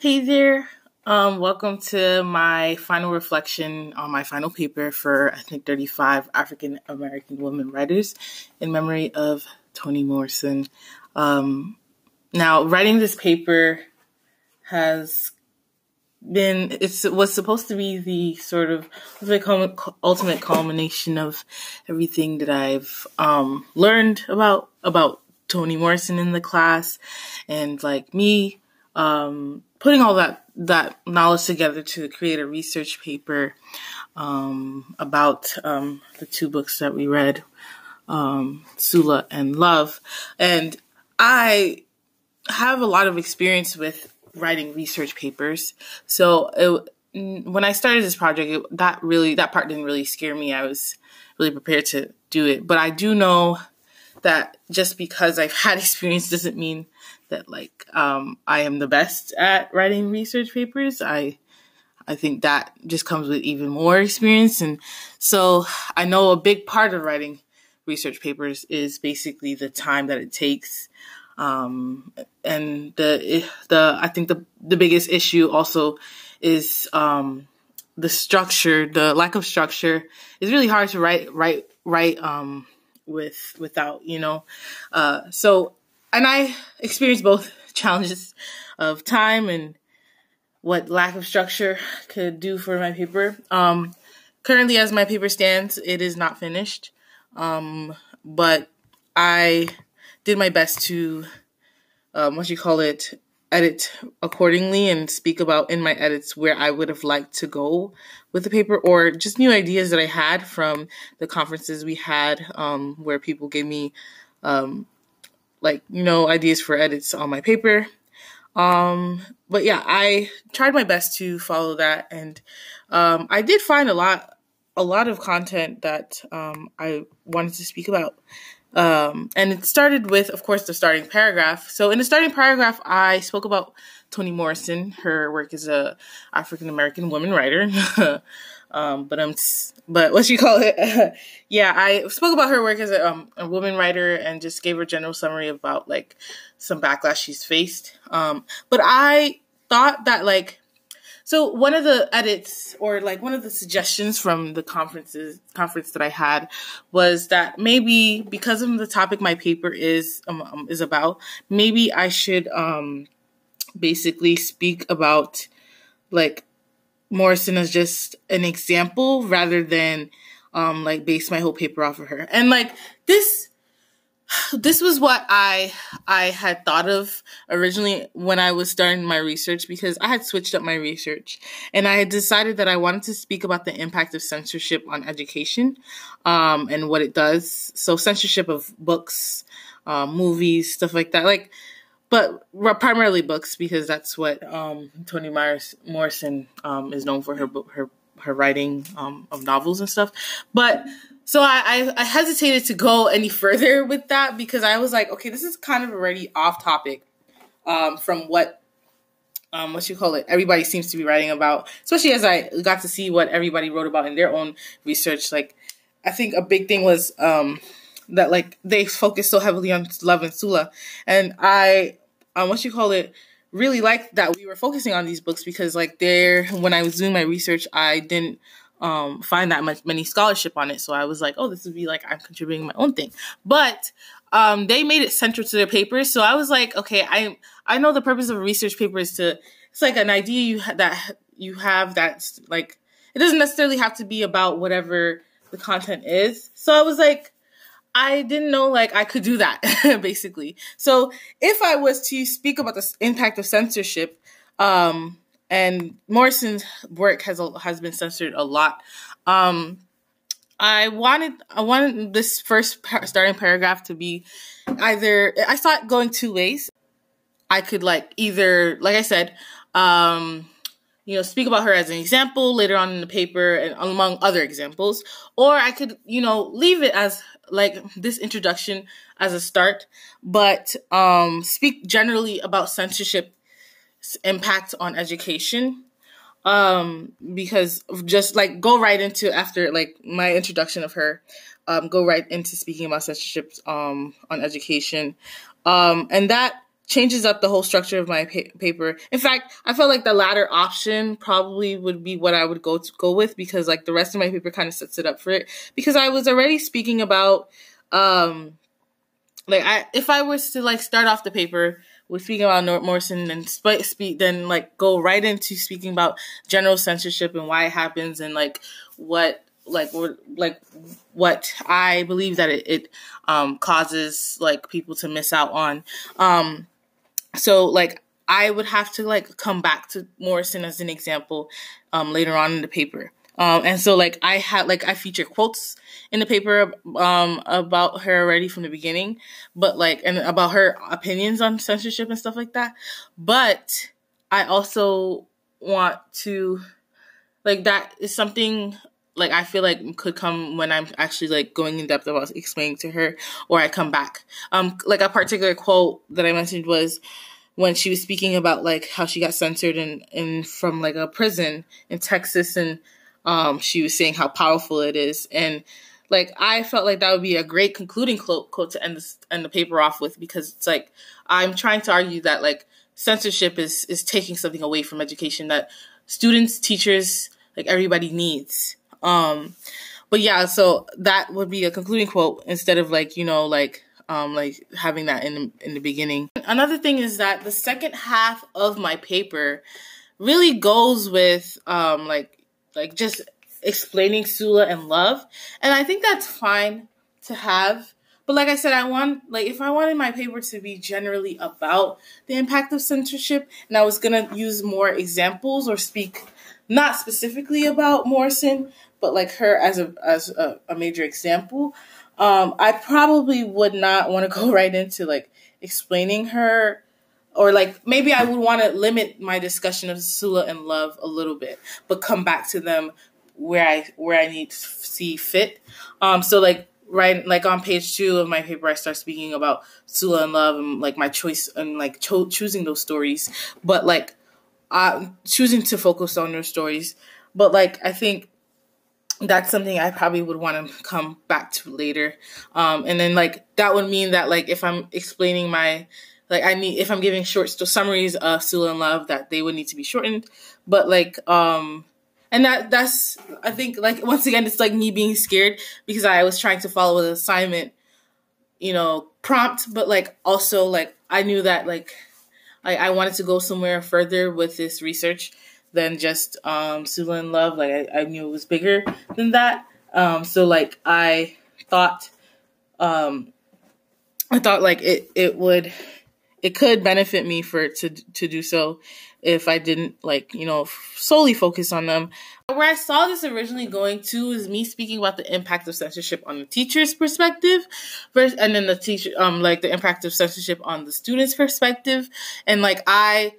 Hey there. Um, welcome to my final reflection on my final paper for I think 35 African American women writers in memory of Toni Morrison. Um, now, writing this paper has been it was supposed to be the sort of ultimate culmination of everything that I've um, learned about about Toni Morrison in the class and like me um, putting all that that knowledge together to create a research paper um, about um, the two books that we read, um, Sula and Love, and I have a lot of experience with writing research papers. So it, when I started this project, it, that really that part didn't really scare me. I was really prepared to do it, but I do know that just because I've had experience doesn't mean that like um, I am the best at writing research papers. I I think that just comes with even more experience, and so I know a big part of writing research papers is basically the time that it takes um, and the the I think the the biggest issue also is um, the structure, the lack of structure. It's really hard to write write write um, with without you know. Uh, so and I experienced both challenges of time and what lack of structure could do for my paper. Um, currently, as my paper stands, it is not finished, um, but I did my best to, um, what you call it, edit accordingly and speak about in my edits where I would have liked to go with the paper or just new ideas that I had from the conferences we had um, where people gave me um, like you know ideas for edits on my paper. Um, but yeah I tried my best to follow that and um, I did find a lot a lot of content that um, I wanted to speak about um, and it started with, of course, the starting paragraph. So in the starting paragraph, I spoke about Toni Morrison, her work as a African American woman writer. um, but I'm, but what you call it? yeah, I spoke about her work as a, um, a, woman writer and just gave her a general summary about like some backlash she's faced. Um, but I thought that like so one of the edits or like one of the suggestions from the conferences conference that I had was that maybe because of the topic my paper is um, um, is about, maybe I should um basically speak about like Morrison as just an example rather than um like base my whole paper off of her. And like this this was what I I had thought of originally when I was starting my research because I had switched up my research and I had decided that I wanted to speak about the impact of censorship on education um, and what it does. So censorship of books, uh, movies, stuff like that. Like, but primarily books because that's what um, Toni Myers Morrison um, is known for her book her her writing um, of novels and stuff. But so I, I, I hesitated to go any further with that because I was like, okay, this is kind of already off topic um, from what um, what you call it everybody seems to be writing about especially as i got to see what everybody wrote about in their own research like i think a big thing was um, that like they focused so heavily on love and sula and i um, what you call it really liked that we were focusing on these books because like there when i was doing my research i didn't um, find that much many scholarship on it. So I was like, oh, this would be like I'm contributing my own thing. But um, they made it central to their papers. So I was like, okay, I I know the purpose of a research paper is to it's like an idea you ha- that you have that's like it doesn't necessarily have to be about whatever the content is. So I was like, I didn't know like I could do that basically. So if I was to speak about the impact of censorship, um, and Morrison's work has has been censored a lot. Um, I wanted I wanted this first par- starting paragraph to be either I it going two ways. I could like either like I said, um, you know, speak about her as an example later on in the paper and among other examples, or I could you know leave it as like this introduction as a start, but um, speak generally about censorship impact on education. Um because just like go right into after like my introduction of her um go right into speaking about censorship um on education. Um and that changes up the whole structure of my pa- paper. In fact, I felt like the latter option probably would be what I would go to go with because like the rest of my paper kind of sets it up for it because I was already speaking about um like I if I was to like start off the paper with speaking about North Morrison and sp- speak then like go right into speaking about general censorship and why it happens and like what like or like what I believe that it, it um causes like people to miss out on um so like I would have to like come back to Morrison as an example um later on in the paper um, and so like I had like I feature quotes in the paper um about her already from the beginning, but like and about her opinions on censorship and stuff like that. But I also want to like that is something like I feel like could come when I'm actually like going in depth about explaining to her or I come back. Um like a particular quote that I mentioned was when she was speaking about like how she got censored in in from like a prison in Texas and um, she was saying how powerful it is, and like I felt like that would be a great concluding quote, quote to end the end the paper off with because it's like I'm trying to argue that like censorship is is taking something away from education that students, teachers, like everybody needs. Um, but yeah, so that would be a concluding quote instead of like you know like um, like having that in in the beginning. Another thing is that the second half of my paper really goes with um, like like just explaining Sula and love. And I think that's fine to have. But like I said, I want like if I wanted my paper to be generally about the impact of censorship and I was gonna use more examples or speak not specifically about Morrison, but like her as a as a, a major example, um, I probably would not want to go right into like explaining her or like maybe I would want to limit my discussion of Sula and love a little bit, but come back to them where I where I need to see fit. Um, so like right like on page two of my paper, I start speaking about Sula and love and like my choice and like cho- choosing those stories, but like uh, choosing to focus on those stories. But like I think that's something I probably would want to come back to later. Um, and then like that would mean that like if I'm explaining my like I need if I'm giving short st- summaries of Sula and Love that they would need to be shortened. But like um and that that's I think like once again it's like me being scared because I was trying to follow the assignment, you know, prompt, but like also like I knew that like I, I wanted to go somewhere further with this research than just um Sula and Love. Like I, I knew it was bigger than that. Um so like I thought um I thought like it it would it could benefit me for to to do so if I didn't like you know solely focus on them. Where I saw this originally going to is me speaking about the impact of censorship on the teacher's perspective, versus, and then the teacher um like the impact of censorship on the student's perspective, and like I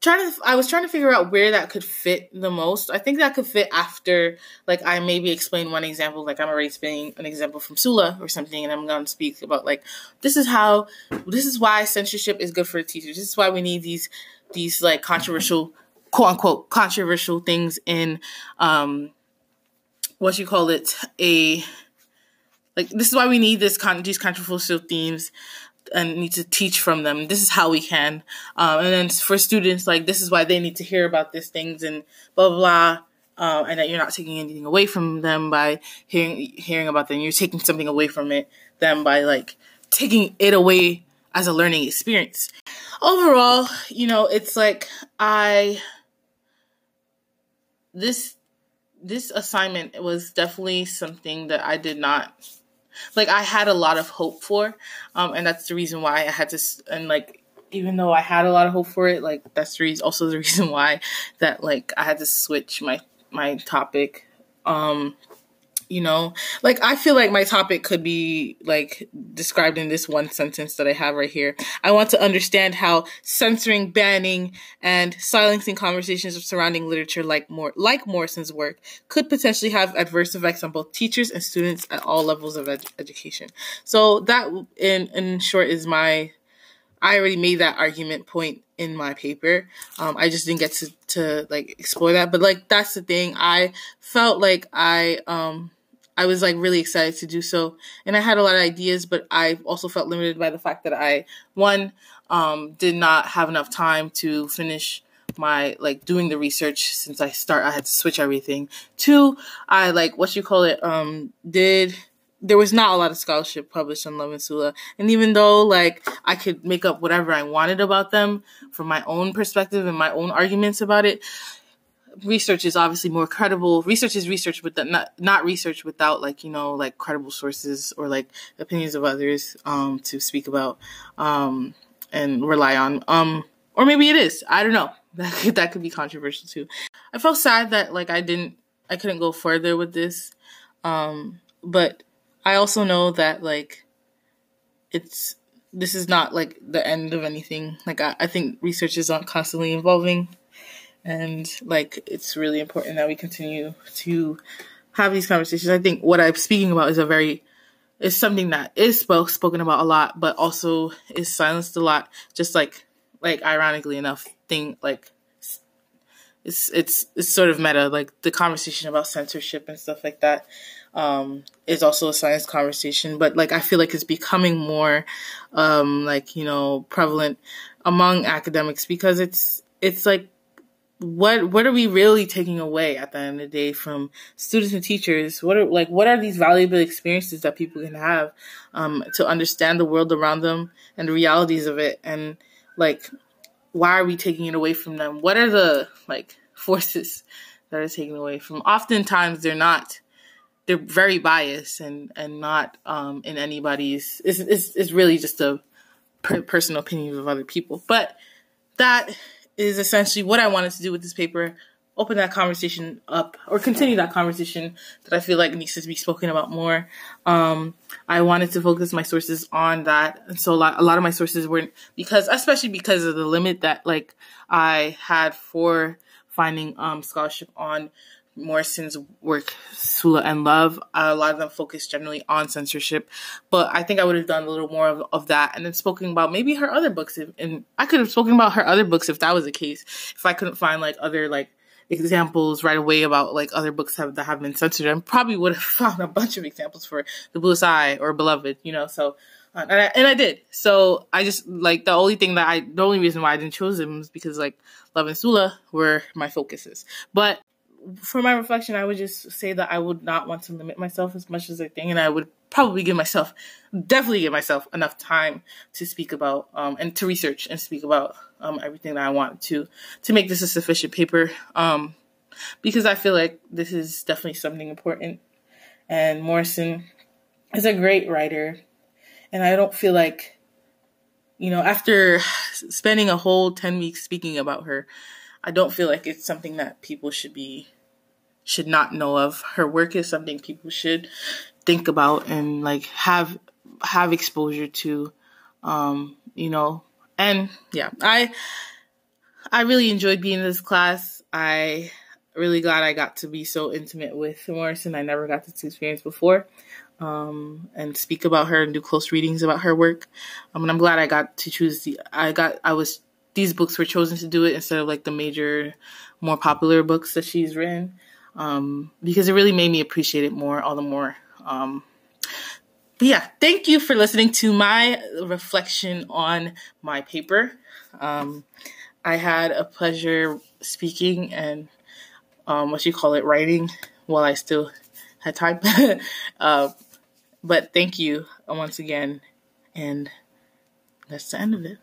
trying to I was trying to figure out where that could fit the most. I think that could fit after like I maybe explain one example, like I'm already explaining an example from Sula or something, and I'm gonna speak about like this is how this is why censorship is good for teachers. This is why we need these these like controversial quote unquote controversial things in um what you call it a like this is why we need this con- these controversial themes and need to teach from them. This is how we can. Um, and then for students, like this is why they need to hear about these things and blah blah blah. Uh, and that you're not taking anything away from them by hearing hearing about them. You're taking something away from it them by like taking it away as a learning experience. Overall, you know, it's like I this this assignment was definitely something that I did not like I had a lot of hope for, um, and that's the reason why I had to and like even though I had a lot of hope for it, like that's the reason, also the reason why that like I had to switch my my topic. Um, you know, like I feel like my topic could be like described in this one sentence that I have right here. I want to understand how censoring, banning, and silencing conversations of surrounding literature like more like Morrison's work could potentially have adverse effects on both teachers and students at all levels of ed- education. So that, in in short, is my. I already made that argument point in my paper. Um, I just didn't get to, to like explore that, but like that's the thing. I felt like I um I was like really excited to do so. And I had a lot of ideas, but I also felt limited by the fact that I, one, um, did not have enough time to finish my like doing the research since I start I had to switch everything. Two, I like what you call it, um, did there was not a lot of scholarship published on Love and Sula. And even though like I could make up whatever I wanted about them from my own perspective and my own arguments about it, research is obviously more credible. Research is research, but not not research without like you know like credible sources or like opinions of others um, to speak about um, and rely on. Um, or maybe it is. I don't know. That could, that could be controversial too. I felt sad that like I didn't I couldn't go further with this. Um, but I also know that like it's this is not like the end of anything. Like I, I think research is constantly evolving and like it's really important that we continue to have these conversations. I think what I'm speaking about is a very is something that is spoke, spoken about a lot, but also is silenced a lot. Just like like ironically enough, thing like it's it's it's sort of meta. Like the conversation about censorship and stuff like that um, is also a science conversation, but like I feel like it's becoming more um, like you know prevalent among academics because it's it's like what what are we really taking away at the end of the day from students and teachers? What are like what are these valuable experiences that people can have um, to understand the world around them and the realities of it? And like why are we taking it away from them? What are the like forces that are taken away from oftentimes they're not they're very biased and and not um, in anybody's it's, it's, it's really just a per- personal opinion of other people. But that is essentially what I wanted to do with this paper. Open that conversation up or continue that conversation that I feel like needs to be spoken about more. Um, I wanted to focus my sources on that. And so a lot, a lot of my sources weren't because, especially because of the limit that like I had for finding, um, scholarship on Morrison's work, Sula and Love, a lot of them focus generally on censorship, but I think I would have done a little more of, of that and then spoken about maybe her other books. If, and I could have spoken about her other books if that was the case. If I couldn't find like other like examples right away about like other books have, that have been censored, and probably would have found a bunch of examples for The Bluest Eye or Beloved, you know. So uh, and, I, and I did. So I just like the only thing that I, the only reason why I didn't choose them was because like Love and Sula were my focuses. But for my reflection, I would just say that I would not want to limit myself as much as I think, and I would probably give myself, definitely give myself enough time to speak about um, and to research and speak about um, everything that I want to to make this a sufficient paper. Um, because I feel like this is definitely something important, and Morrison is a great writer, and I don't feel like, you know, after spending a whole ten weeks speaking about her. I don't feel like it's something that people should be should not know of. Her work is something people should think about and like have have exposure to. Um, you know, and yeah, I I really enjoyed being in this class. I really glad I got to be so intimate with Morrison. I never got this experience before. Um, and speak about her and do close readings about her work. Um, and I'm glad I got to choose the, I got, I was, these books were chosen to do it instead of like the major, more popular books that she's written um, because it really made me appreciate it more, all the more. Um, but yeah, thank you for listening to my reflection on my paper. Um, I had a pleasure speaking and um, what you call it, writing while I still had time. uh, but thank you once again, and that's the end of it.